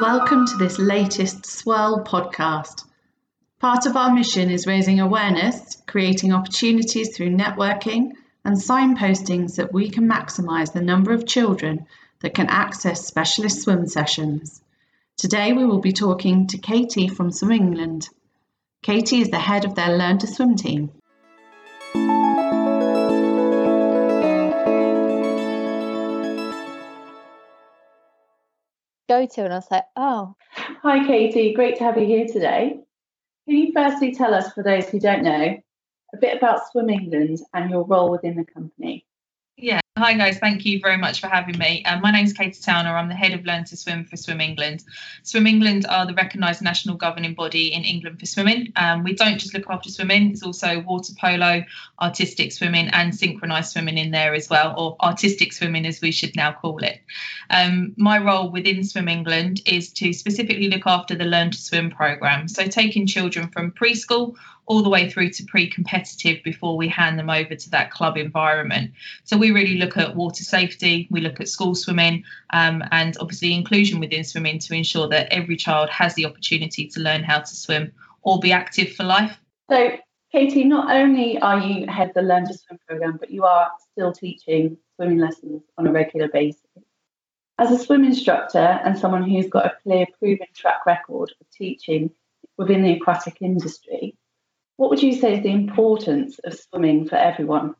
Welcome to this latest Swirl podcast. Part of our mission is raising awareness, creating opportunities through networking, and signposting so that we can maximise the number of children that can access specialist swim sessions. Today we will be talking to Katie from Swim England. Katie is the head of their Learn to Swim team. Go to and I was like, oh. Hi, Katie. Great to have you here today. Can you firstly tell us, for those who don't know, a bit about Swim England and your role within the company? Yeah, hi guys, thank you very much for having me. Um, my name is Katie Towner, I'm the head of Learn to Swim for Swim England. Swim England are the recognised national governing body in England for swimming. Um, we don't just look after swimming, it's also water polo, artistic swimming, and synchronised swimming in there as well, or artistic swimming as we should now call it. Um, my role within Swim England is to specifically look after the Learn to Swim programme, so taking children from preschool all the way through to pre-competitive before we hand them over to that club environment. So we really look at water safety, we look at school swimming, um, and obviously inclusion within swimming to ensure that every child has the opportunity to learn how to swim or be active for life. So, Katie, not only are you head of the Learn to Swim program, but you are still teaching swimming lessons on a regular basis. As a swim instructor and someone who's got a clear, proven track record of teaching within the aquatic industry, what would you say is the importance of swimming for everyone?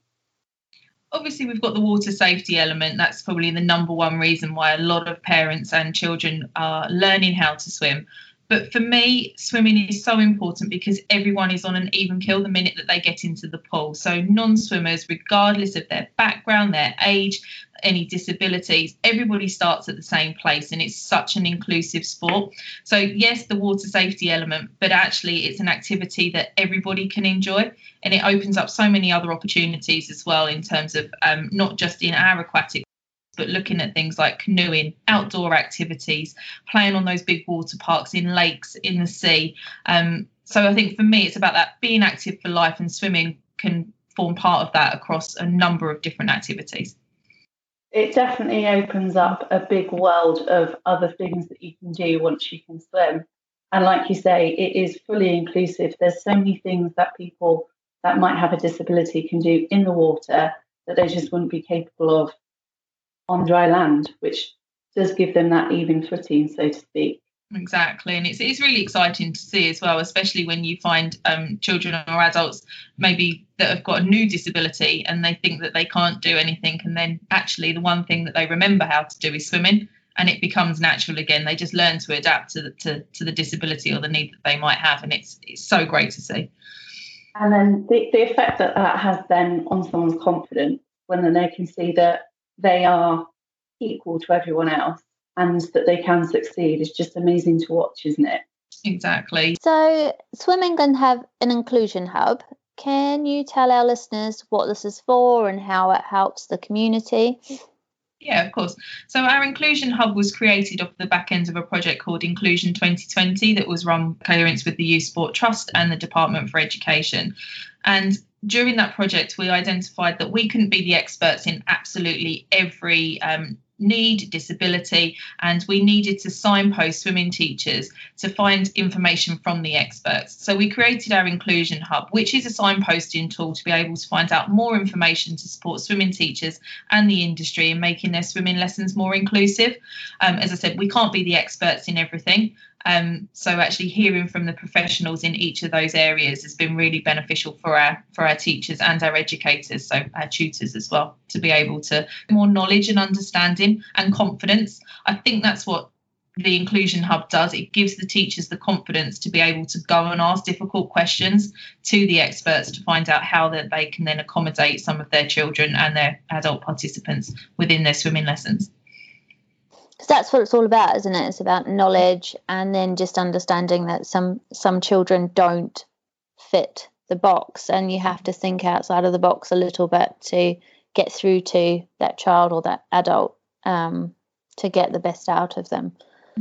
Obviously, we've got the water safety element. That's probably the number one reason why a lot of parents and children are learning how to swim. But for me, swimming is so important because everyone is on an even kill the minute that they get into the pool. So, non swimmers, regardless of their background, their age, any disabilities, everybody starts at the same place. And it's such an inclusive sport. So, yes, the water safety element, but actually, it's an activity that everybody can enjoy. And it opens up so many other opportunities as well in terms of um, not just in our aquatic but looking at things like canoeing, outdoor activities, playing on those big water parks in lakes, in the sea. Um, so I think for me, it's about that being active for life, and swimming can form part of that across a number of different activities. It definitely opens up a big world of other things that you can do once you can swim. And like you say, it is fully inclusive. There's so many things that people that might have a disability can do in the water that they just wouldn't be capable of on dry land, which does give them that even footing, so to speak. Exactly, and it's it's really exciting to see as well, especially when you find um, children or adults maybe that have got a new disability and they think that they can't do anything, and then actually the one thing that they remember how to do is swimming, and it becomes natural again. They just learn to adapt to the, to, to the disability or the need that they might have, and it's it's so great to see. And then the, the effect that that has then on someone's confidence when then they can see that they are equal to everyone else and that they can succeed is just amazing to watch, isn't it? Exactly. So, Swim England have an inclusion hub. Can you tell our listeners what this is for and how it helps the community? Yeah, of course. So our inclusion hub was created off the back end of a project called Inclusion 2020 that was run in coherence with the Youth Sport Trust and the Department for Education. And during that project, we identified that we couldn't be the experts in absolutely every um, need, disability, and we needed to signpost swimming teachers to find information from the experts. So we created our Inclusion Hub, which is a signposting tool to be able to find out more information to support swimming teachers and the industry in making their swimming lessons more inclusive. Um, as I said, we can't be the experts in everything, um, so actually hearing from the professionals in each of those areas has been really beneficial for our for our teachers and our educators, so our tutors as well, to be able to more knowledge and understanding and confidence. I think that's what the inclusion hub does it gives the teachers the confidence to be able to go and ask difficult questions to the experts to find out how that they can then accommodate some of their children and their adult participants within their swimming lessons because that's what it's all about isn't it? It's about knowledge and then just understanding that some some children don't fit the box and you have to think outside of the box a little bit to get through to that child or that adult um, to get the best out of them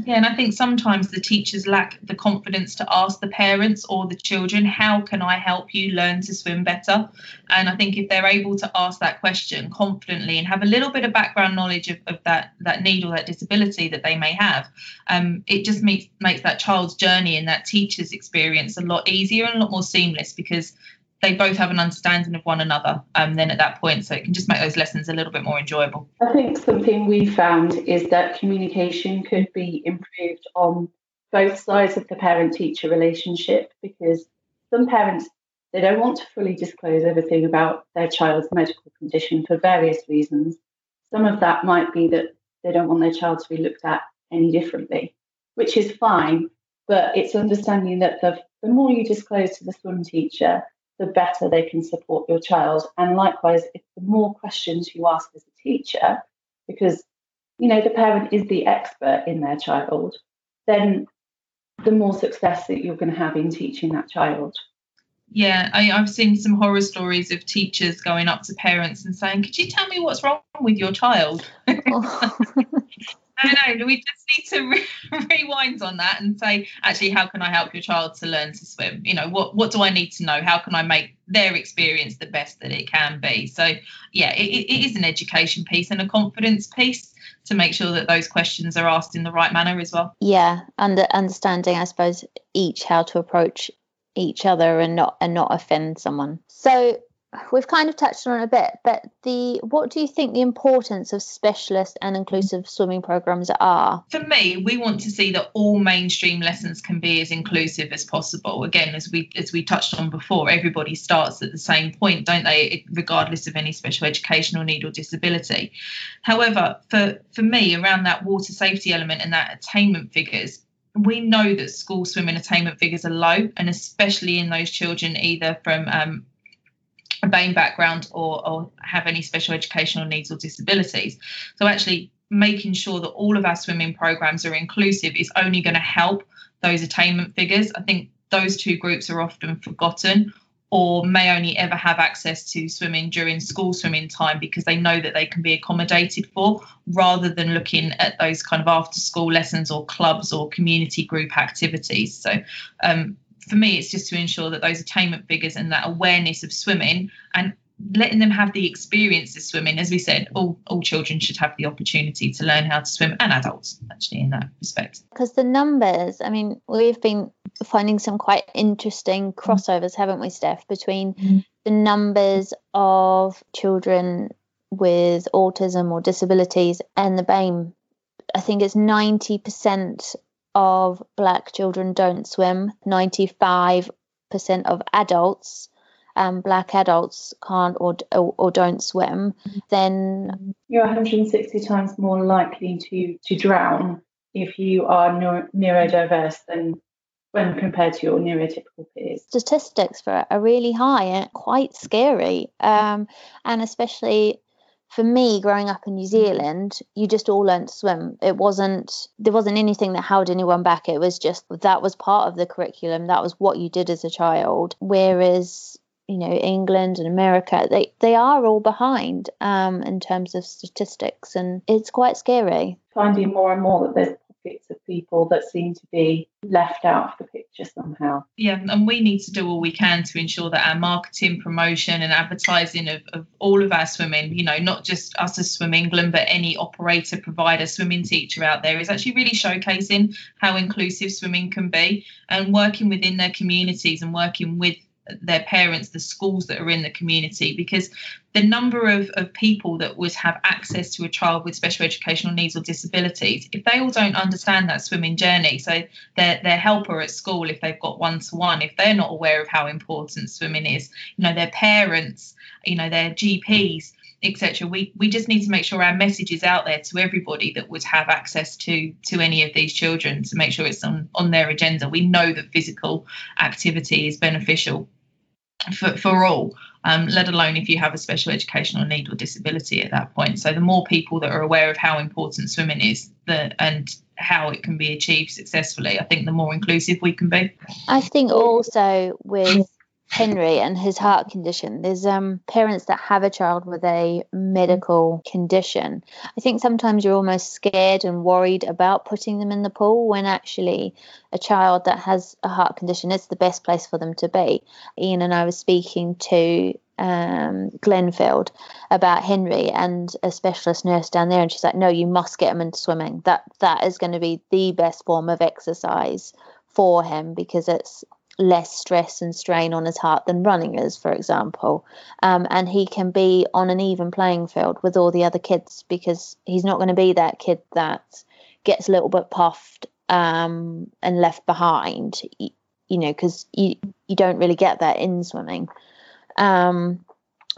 Yeah, and I think sometimes the teachers lack the confidence to ask the parents or the children, How can I help you learn to swim better? And I think if they're able to ask that question confidently and have a little bit of background knowledge of, of that, that need or that disability that they may have, um, it just makes, makes that child's journey and that teacher's experience a lot easier and a lot more seamless because they both have an understanding of one another um, then at that point. So it can just make those lessons a little bit more enjoyable. I think something we found is that communication could be improved on both sides of the parent teacher relationship because some parents they don't want to fully disclose everything about their child's medical condition for various reasons. Some of that might be that they don't want their child to be looked at any differently, which is fine. But it's understanding that the, the more you disclose to the swim teacher, the better they can support your child. And likewise, if the more questions you ask as a teacher, because you know the parent is the expert in their child, then the more success that you're going to have in teaching that child. Yeah, I, have seen some horror stories of teachers going up to parents and saying, "Could you tell me what's wrong with your child?" Oh. I know. We just need to re- rewind on that and say, actually, how can I help your child to learn to swim? You know, what what do I need to know? How can I make their experience the best that it can be? So, yeah, it, it is an education piece and a confidence piece to make sure that those questions are asked in the right manner as well. Yeah, and understanding, I suppose, each how to approach each other and not and not offend someone. So we've kind of touched on it a bit, but the what do you think the importance of specialist and inclusive swimming programs are? For me, we want to see that all mainstream lessons can be as inclusive as possible. Again, as we as we touched on before, everybody starts at the same point, don't they, regardless of any special educational need or disability. However, for for me, around that water safety element and that attainment figures, we know that school swimming attainment figures are low, and especially in those children either from um, BAME background or, or have any special educational needs or disabilities. So actually making sure that all of our swimming programs are inclusive is only going to help those attainment figures. I think those two groups are often forgotten or may only ever have access to swimming during school swimming time because they know that they can be accommodated for rather than looking at those kind of after school lessons or clubs or community group activities. So um, for me, it's just to ensure that those attainment figures and that awareness of swimming and letting them have the experience of swimming. As we said, all, all children should have the opportunity to learn how to swim and adults, actually, in that respect. Because the numbers, I mean, we've been finding some quite interesting crossovers, haven't we, Steph, between mm-hmm. the numbers of children with autism or disabilities and the BAME. I think it's 90% of black children don't swim. 95% of adults, um, black adults can't or, or, or don't swim. Then you're 160 times more likely to to drown if you are neuro- neurodiverse than when compared to your neurotypical peers. Statistics for it are really high and quite scary, um, and especially for me growing up in New Zealand, you just all learned to swim. It wasn't there wasn't anything that held anyone back. It was just that was part of the curriculum. That was what you did as a child. Whereas you know England and America, they they are all behind um, in terms of statistics, and it's quite scary. Finding more and more that there's of people that seem to be left out of the picture somehow. Yeah, and we need to do all we can to ensure that our marketing, promotion, and advertising of, of all of our swimming, you know, not just us as Swim England, but any operator, provider, swimming teacher out there is actually really showcasing how inclusive swimming can be and working within their communities and working with their parents, the schools that are in the community, because the number of, of people that would have access to a child with special educational needs or disabilities, if they all don't understand that swimming journey, so their, their helper at school, if they've got one to one, if they're not aware of how important swimming is, you know, their parents, you know, their GPs, etc. We we just need to make sure our message is out there to everybody that would have access to to any of these children to make sure it's on on their agenda. We know that physical activity is beneficial for, for all, um, let alone if you have a special educational need or disability at that point. So the more people that are aware of how important swimming is the, and how it can be achieved successfully, I think the more inclusive we can be. I think also with Henry and his heart condition. There's um, parents that have a child with a medical condition. I think sometimes you're almost scared and worried about putting them in the pool when actually a child that has a heart condition is the best place for them to be. Ian and I were speaking to um, Glenfield about Henry and a specialist nurse down there, and she's like, "No, you must get him into swimming. That that is going to be the best form of exercise for him because it's less stress and strain on his heart than running is, for example. Um, and he can be on an even playing field with all the other kids because he's not going to be that kid that gets a little bit puffed um, and left behind, you, you know, because you, you don't really get that in swimming. Um,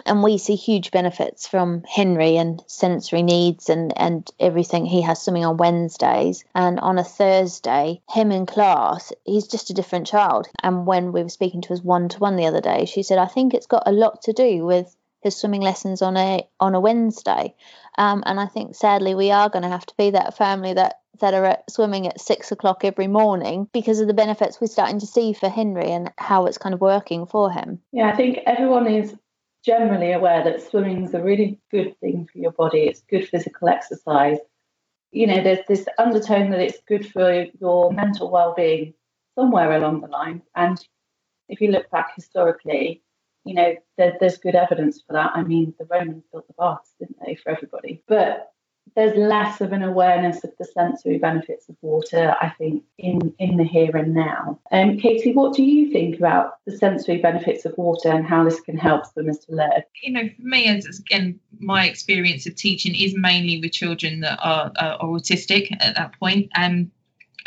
and we see huge benefits from Henry and sensory needs and, and everything. He has swimming on Wednesdays, and on a Thursday, him in class, he's just a different child. And when we were speaking to his one to one the other day, she said, I think it's got a lot to do with his swimming lessons on a on a Wednesday. Um, and I think sadly we are going to have to be that family that that are at swimming at six o'clock every morning because of the benefits we're starting to see for Henry and how it's kind of working for him. Yeah, I think everyone is generally aware that swimming is a really good thing for your body. It's good physical exercise. You know, there's this undertone that it's good for your mental well-being somewhere along the line. And if you look back historically, you know, there, there's good evidence for that. I mean, the Romans built the baths, didn't they, for everybody? But there's less of an awareness of the sensory benefits of water, I think, in, in the here and now. Um, Katie, what do you think about the sensory benefits of water and how this can help swimmers to learn? You know, for me, as again, my experience of teaching is mainly with children that are, are autistic at that point. Um,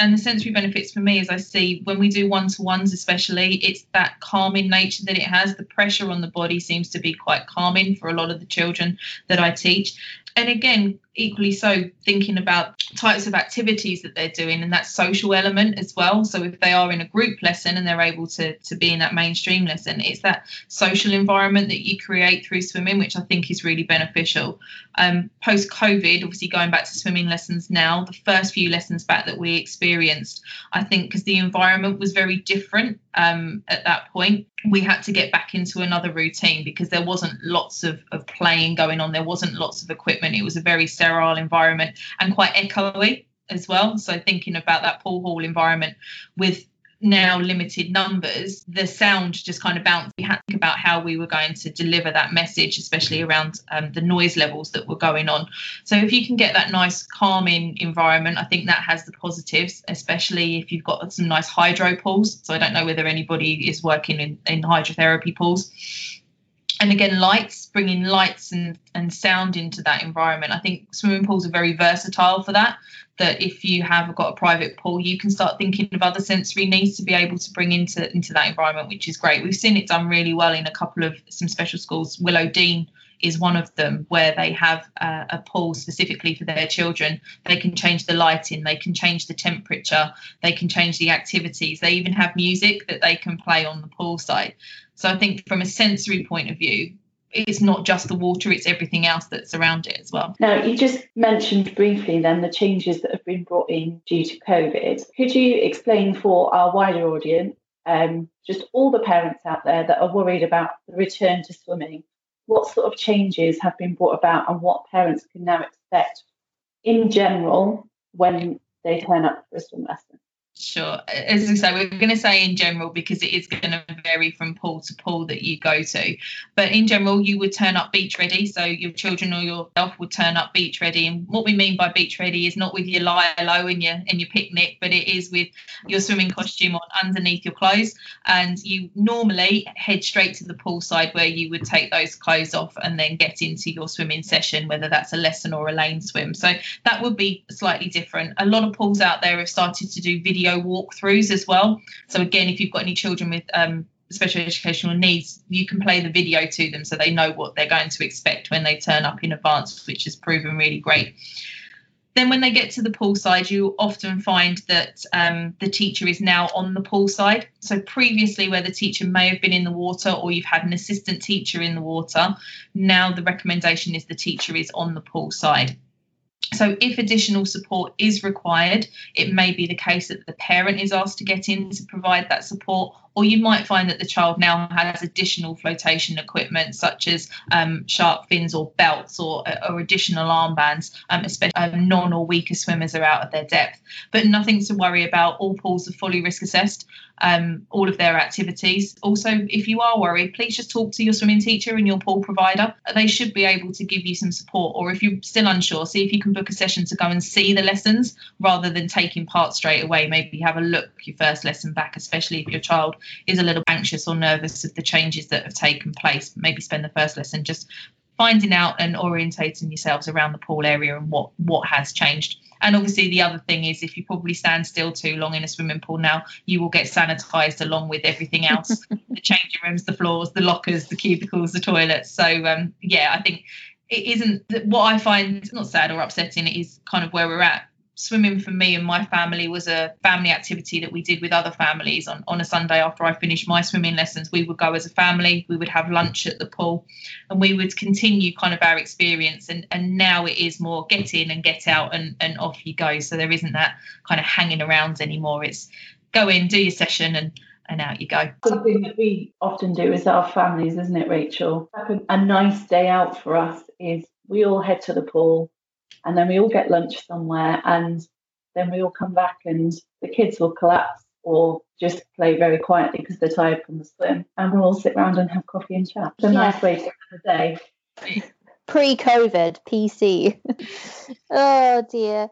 and the sensory benefits for me as i see when we do one-to-ones especially it's that calming nature that it has the pressure on the body seems to be quite calming for a lot of the children that i teach and again equally so thinking about types of activities that they're doing and that social element as well. So if they are in a group lesson and they're able to to be in that mainstream lesson it's that social environment that you create through swimming which i think is really beneficial. Um, post covid obviously going back to swimming lessons now the first few lessons back that we experienced i think because the environment was very different um, at that point we had to get back into another routine because there wasn't lots of, of playing going on there wasn't lots of equipment it was a very sterile environment and quite echoey as well. So thinking about that pool hall environment with now limited numbers, the sound just kind of bounced. We had to think about how we were going to deliver that message, especially around um, the noise levels that were going on. So if you can get that nice calming environment, I think that has the positives, especially if you've got some nice hydro pools. So I don't know whether anybody is working in, in hydrotherapy pools and again lights bringing lights and, and sound into that environment. I think swimming pools are very versatile for that that if you have got a private pool you can start thinking of other sensory needs to be able to bring into into that environment which is great. We've seen it done really well in a couple of some special schools Willowdean is one of them where they have uh, a pool specifically for their children. They can change the lighting, they can change the temperature, they can change the activities. They even have music that they can play on the pool side. So I think from a sensory point of view, it's not just the water, it's everything else that's around it as well. Now, you just mentioned briefly then the changes that have been brought in due to COVID. Could you explain for our wider audience, um, just all the parents out there that are worried about the return to swimming, what sort of changes have been brought about and what parents can now expect in general when they turn up for a swim lesson? Sure. As I say, we're going to say in general because it is going to vary from pool to pool that you go to. But in general, you would turn up beach ready. So your children or yourself would turn up beach ready. And what we mean by beach ready is not with your Li-Lo and your and your picnic, but it is with your swimming costume on underneath your clothes. And you normally head straight to the pool side where you would take those clothes off and then get into your swimming session, whether that's a lesson or a lane swim. So that would be slightly different. A lot of pools out there have started to do video walkthroughs as well. So again, if you've got any children with um, special educational needs, you can play the video to them so they know what they're going to expect when they turn up in advance, which has proven really great. Then, when they get to the pool side, you often find that um, the teacher is now on the pool side. So, previously, where the teacher may have been in the water or you've had an assistant teacher in the water, now the recommendation is the teacher is on the pool side. So, if additional support is required, it may be the case that the parent is asked to get in to provide that support, or you might find that the child now has additional flotation equipment such as um, shark fins or belts or, or additional armbands, um, especially um, non or weaker swimmers are out of their depth. But nothing to worry about. All pools are fully risk assessed um, all of their activities. Also, if you are worried, please just talk to your swimming teacher and your pool provider. They should be able to give you some support. Or if you're still unsure, see if you can book a session to go and see the lessons rather than taking part straight away. Maybe have a look your first lesson back, especially if your child is a little anxious or nervous of the changes that have taken place. Maybe spend the first lesson just finding out and orientating yourselves around the pool area and what what has changed. And obviously, the other thing is if you probably stand still too long in a swimming pool now, you will get sanitized along with everything else. The changing rooms, the floors, the lockers, the cubicles, the toilets. So, um, yeah, I think it isn't what I find not sad or upsetting, it is kind of where we're at swimming for me and my family was a family activity that we did with other families on, on a Sunday after I finished my swimming lessons. We would go as a family, we would have lunch at the pool, and we would continue kind of our experience. And, and now it is more get in and get out and, and off you go. So there isn't that kind of hanging around anymore. It's go in, do your session, and and out you go. Something that we often do as our families, isn't it, Rachel? A nice day out for us is we all head to the pool and then we all get lunch somewhere and then we all come back and the kids will collapse or just play very quietly because they're tired from the swim and we'll all sit around and have coffee and chat. It's a yeah. nice way to end the day. Pre-COVID PC. oh dear.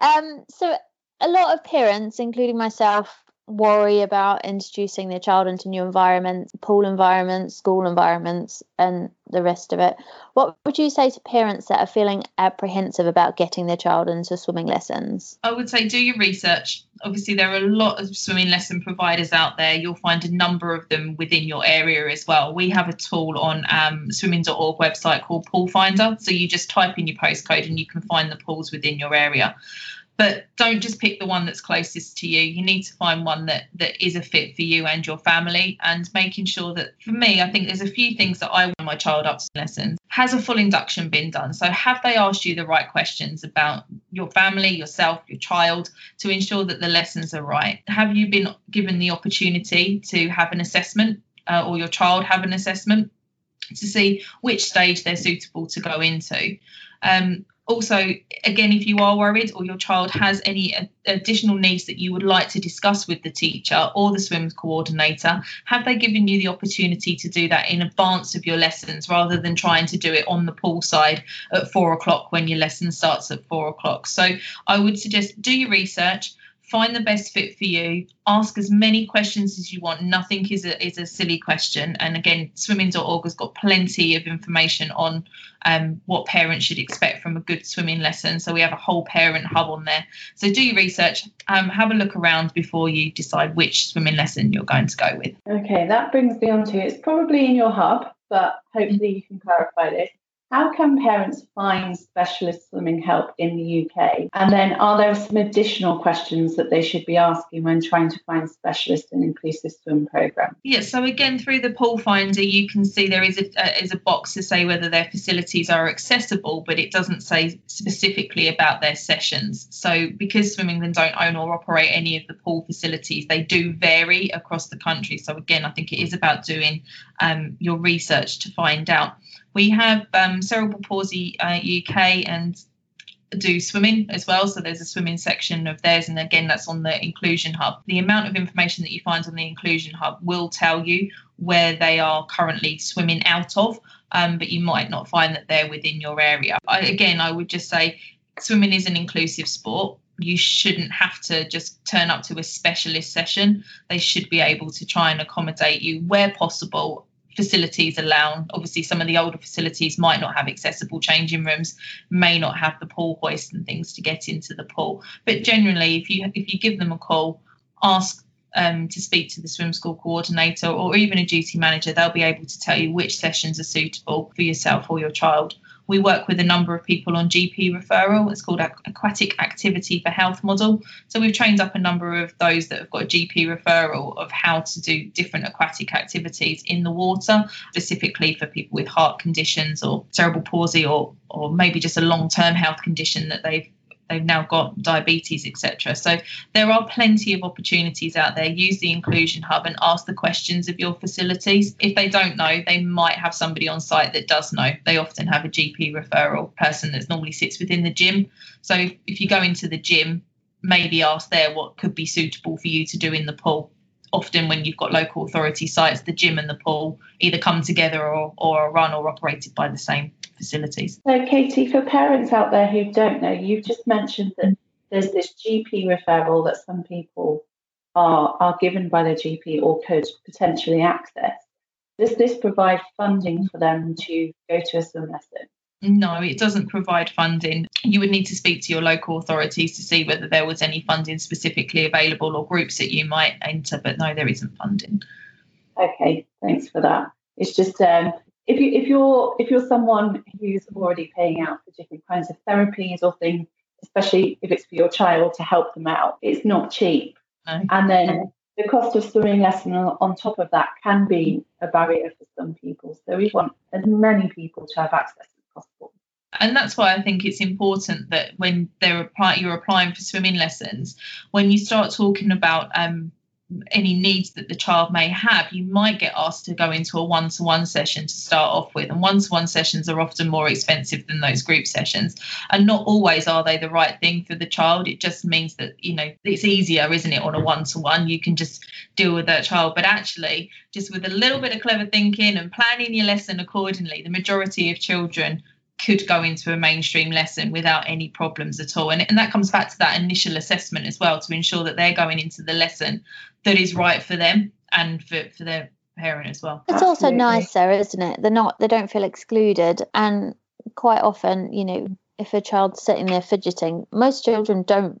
Um, so a lot of parents, including myself, worry about introducing their child into new environments, pool environments, school environments, and the rest of it. What would you say to parents that are feeling apprehensive about getting their child into swimming lessons? I would say do your research. Obviously, there are a lot of swimming lesson providers out there. You'll find a number of them within your area as well. We have a tool on um, swimming.org website called Pool Finder. So you just type in your postcode and you can find the pools within your area but don't just pick the one that's closest to you. You need to find one that that is a fit for you and your family and making sure that for me i think there's a few things that i want my child up to lessons. Has a full induction been done? So have they asked you the right questions about your family yourself your child to ensure that the lessons are right? Have you been given the opportunity to have an assessment uh, or your child have an assessment to see which stage they're suitable to go into? Um, also, again, if you are worried or your child has any additional needs that you would like to discuss with the teacher or the swims coordinator, have they given you the opportunity to do that in advance of your lessons rather than trying to do it on the pool side at four o'clock when your lesson starts at four o'clock? So I would suggest do your research find the best fit for you ask as many questions as you want. Nothing is a, is a silly question. And again swimming.org has got plenty of information on um, what parents should expect from a good swimming lesson. So we have a whole parent hub on there. So do your research um, have a look around before you decide which swimming lesson you're going to go with. Okay that brings me on to it's probably in your hub but hopefully you can clarify this how can parents find specialist swimming help in the UK? And then are there some additional questions that they should be asking when trying to find specialist and inclusive swim program? Yes, so again through the pool finder you can see there is a uh, is a box to say whether their facilities are accessible, but it doesn't say specifically about their sessions. So because Swim England don't own or operate any of the pool facilities, they do vary across the country. So again, I think it is about doing um, your research to find out. We have um, Cerebral Palsy uh, UK and do swimming as well. So there's a swimming section of theirs, and again, that's on the Inclusion Hub. The amount of information that you find on the Inclusion Hub will tell you where they are currently swimming out of, um, but you might not find that they're within your area. I, again, I would just say swimming is an inclusive sport. You shouldn't have to just turn up to a specialist session. They should be able to try and accommodate you where possible facilities allow. Obviously, some of the older facilities might not have accessible changing rooms, may not have the pool hoist and things to get into the pool. But generally, if you if you give them a call, ask um, to speak to the swim school coordinator or even a duty manager, they'll be able to tell you which sessions are suitable for yourself or your child. We work with a number of people on GP referral. It's called Aquatic Activity for Health model. So we've trained up a number of those that have got GP referral of how to do different aquatic activities in the water, specifically for people with heart conditions or cerebral palsy or or maybe just a long-term health condition that they've they've now got diabetes, etc. So there are plenty of opportunities out there. Use the inclusion hub and ask the questions of your facilities. If they don't know, they might have somebody on site that does know. They often have a GP referral person that normally sits within the gym. So if, if you go into the gym, maybe ask there what could be suitable for you to do in the pool often when you've got local authority sites, the gym and the pool either come together or, or are run or operated by the same facilities. So, Katie, for parents out there who don't know, you've just mentioned that there's this GP referral that some people are, are given by their GP or could potentially access. Does this provide funding for them to go to a swim lesson? No, it doesn't provide funding. You would need to speak to your local authorities to see whether there was any funding specifically available or groups that you might enter, but no, there isn't funding. Okay, thanks for that. It's just um, if you if you're if you're someone who's already paying out for different kinds of therapies or things, especially if it's for your child to help them out, it's not cheap. No. And then the cost of swimming lesson on top of that can be a barrier for some people. So we want as many people to have access as possible. And that's why I think it's important that when they're apply, you're applying for swimming lessons, when you start talking about um, any needs that the child may have, you might get asked to go into a one to one session to start off with. And one to one sessions are often more expensive than those group sessions. And not always are they the right thing for the child. It just means that, you know, it's easier, isn't it, on a one to one? You can just deal with that child. But actually, just with a little bit of clever thinking and planning your lesson accordingly, the majority of children could go into a mainstream lesson without any problems at all. And, and that comes back to that initial assessment as well to ensure that they're going into the lesson that is right for them and for, for their parent as well. It's Absolutely. also nicer, isn't it? They're not they don't feel excluded and quite often, you know, if a child's sitting there fidgeting, most children don't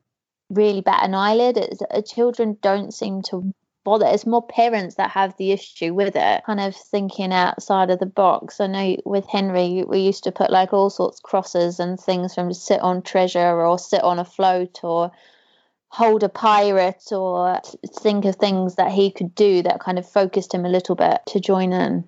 really bat an eyelid. It's, uh, children don't seem to bother. It's more parents that have the issue with it, kind of thinking outside of the box. I know with Henry, we used to put like all sorts of crosses and things from sit on treasure or sit on a float or hold a pirate or think of things that he could do that kind of focused him a little bit to join in.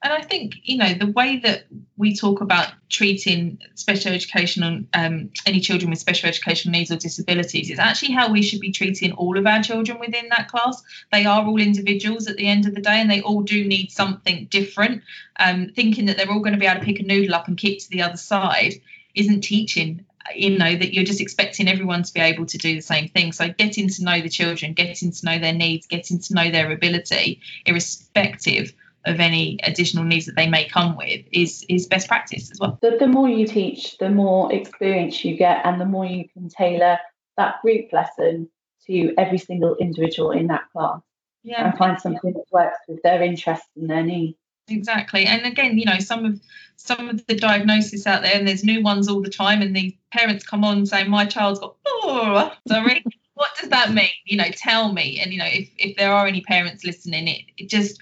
And I think, you know, the way that we talk about treating special educational, um, any children with special educational needs or disabilities is actually how we should be treating all of our children within that class. They are all individuals at the end of the day and they all do need something different. Um, thinking that they're all going to be able to pick a noodle up and keep to the other side isn't teaching you know that you're just expecting everyone to be able to do the same thing so getting to know the children getting to know their needs getting to know their ability irrespective of any additional needs that they may come with is is best practice as well. The, the more you teach, the more experience you get, and the more you can tailor that group lesson to every single individual in that class. Yeah. And find something that works with their interests and their needs. Exactly. And again, you know, some of some of the diagnosis out there, and there's new ones all the time, and the parents come on saying, My child's got oh sorry. what does that mean? You know, tell me. And you know, if if there are any parents listening, it, it just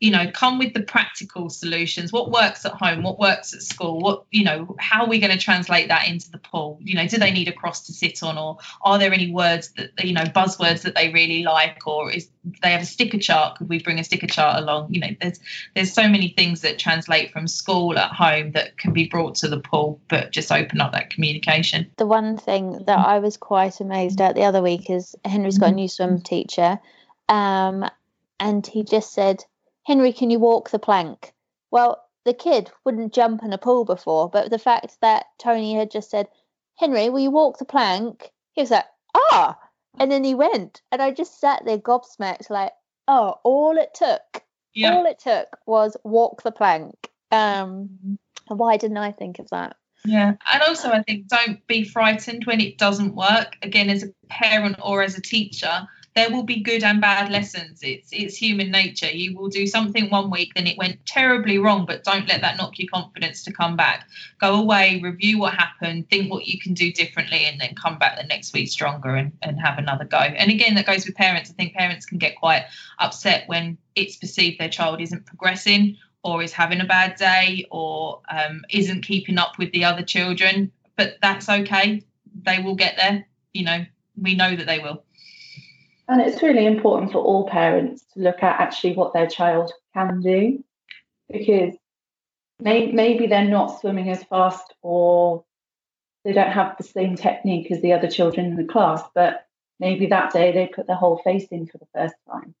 you know come with the practical solutions. What works at home? What works at school? What you know how are we going to translate that into the pool? You know do they need a cross to sit on or are there any words that you know buzzwords that they really like or is they have a sticker chart? Could we bring a sticker chart along? You know there's there's so many things that translate from school at home that can be brought to the pool but just open up that communication. The one thing that i was quite amazed at the other week is henry's got a new swim teacher um, and he just said Henry, can you walk the plank? Well, the kid wouldn't jump in a pool before, but the fact that Tony had just said, Henry, will you walk the plank? He was like, ah. And then he went. And I just sat there gobsmacked, like, oh, all it took, yeah. all it took was walk the plank. Um, why didn't I think of that? Yeah. And also, I think don't be frightened when it doesn't work. Again, as a parent or as a teacher, there will be good and bad lessons. It's it's human nature. You will do something one week, then it went terribly wrong, but don't let that knock your confidence to come back. Go away, review what happened, think what you can do differently, and then come back the next week stronger and, and have another go. And again, that goes with parents. I think parents can get quite upset when it's perceived their child isn't progressing or is having a bad day or um, isn't keeping up with the other children. But that's okay. They will get there. You know, we know that they will. And it's really important for all parents to look at actually what their child can do because may, maybe they're not swimming as fast or they don't have the same technique as the other children in the class, but maybe that day they put their whole face in for the first time.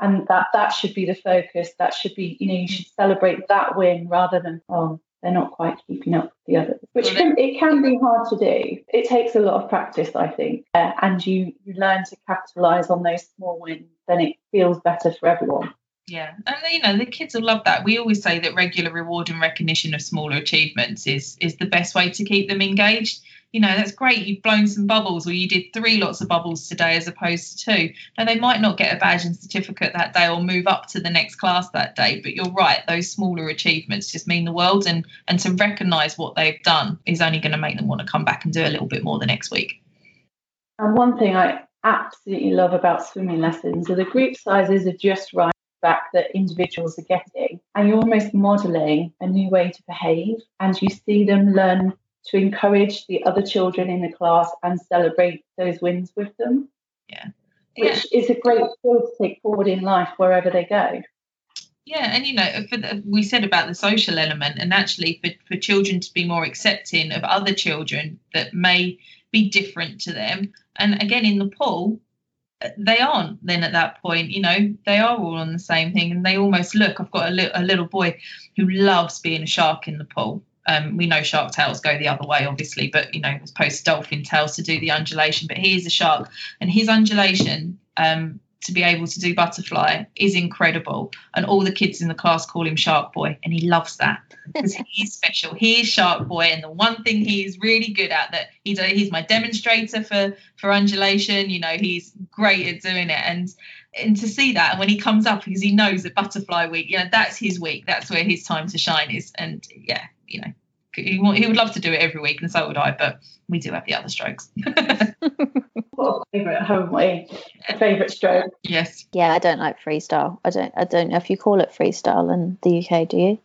And that that should be the focus. That should be, you know, you should celebrate that win rather than, oh, they're not quite keeping up with the others, which can, it can be hard to do. It takes a lot of practice, I think, uh, and you you learn to capitalize on those small wins. Then it feels better for everyone. Yeah, and you know the kids will love that. We always say that regular reward and recognition of smaller achievements is is the best way to keep them engaged. You know that's great. You've blown some bubbles, or you did three lots of bubbles today as opposed to two. Now they might not get a badge and certificate that day, or move up to the next class that day. But you're right; those smaller achievements just mean the world, and and to recognise what they've done is only going to make them want to come back and do a little bit more the next week. And one thing I absolutely love about swimming lessons are the group sizes are just right back that individuals are getting. And you're almost modeling a new way to behave. And you see them learn to encourage the other children in the class and celebrate those wins with them. Yeah. Which yeah. is a great skill to take forward in life wherever they go. Yeah, and you know, the, we said about the social element, and actually for, for children to be more accepting of other children that may be different to them. And again, in the pool, they aren't then at that point you know they are all on the same thing and they almost look i've got a, li- a little boy who loves being a shark in the pool um, we know shark tails go the other way obviously but you know as opposed to dolphin tails to do the undulation but he is a shark and his undulation um, to be able to do butterfly is incredible. And all the kids in the class call him Shark Boy, and he loves that because he's special. He is Shark Boy, and the one thing he's really good at that he's a, he's my demonstrator for for undulation. You know, he's great at doing it, and and to see that, and when he comes up because he knows that Butterfly Week, you know, that's his week. That's where his time to shine is, and yeah, you know, he, he would love to do it every week, and so would I. But we do have the other strokes. what a favourite, haven't we? Favourite stroke. Yes. Yeah, I don't like freestyle. I don't. I don't know if you call it freestyle in the UK. Do you?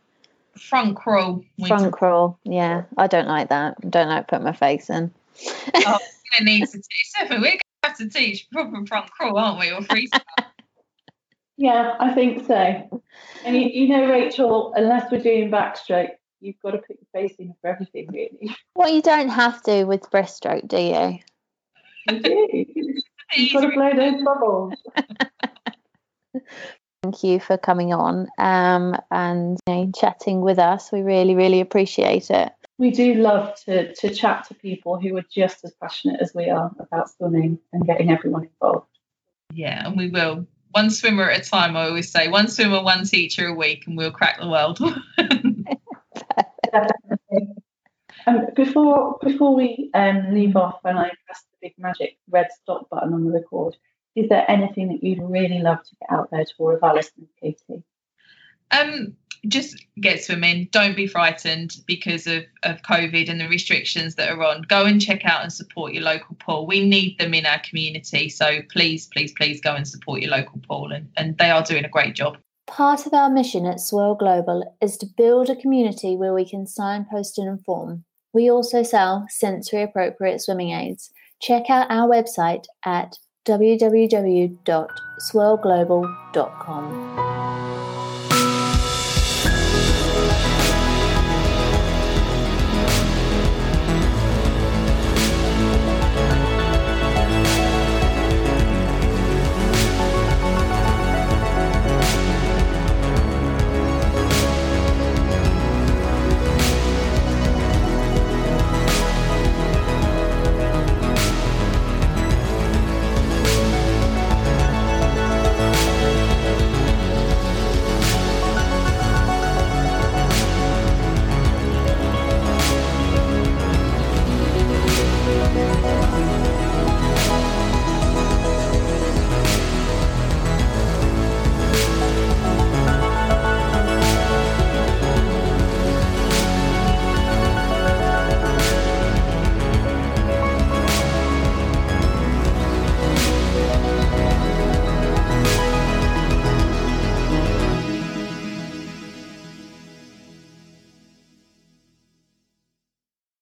Front crawl. Front crawl. Yeah, I don't like that. I don't like putting my face in. oh, we're gonna need to teach. We're gonna have to teach proper front crawl, aren't we, or freestyle? yeah, I think so. And you, you know, Rachel, unless we're doing backstroke, you've got to put your face in for everything, really. Well, you don't have to with breaststroke, do you? You do. You've got to blow those bubbles. Thank you for coming on um, and you know, chatting with us. We really, really appreciate it. We do love to, to chat to people who are just as passionate as we are about swimming and getting everyone involved. Yeah, and we will. One swimmer at a time, I always say. One swimmer, one teacher a week, and we'll crack the world. Um, before before we um, leave off and I press the big magic red stop button on the record, is there anything that you'd really love to get out there to all of our listeners, Katie? Um, just get swimming. Don't be frightened because of, of COVID and the restrictions that are on. Go and check out and support your local pool. We need them in our community. So please, please, please go and support your local pool. And, and they are doing a great job. Part of our mission at Swirl Global is to build a community where we can signpost and inform. We also sell sensory appropriate swimming aids. Check out our website at www.swirlglobal.com.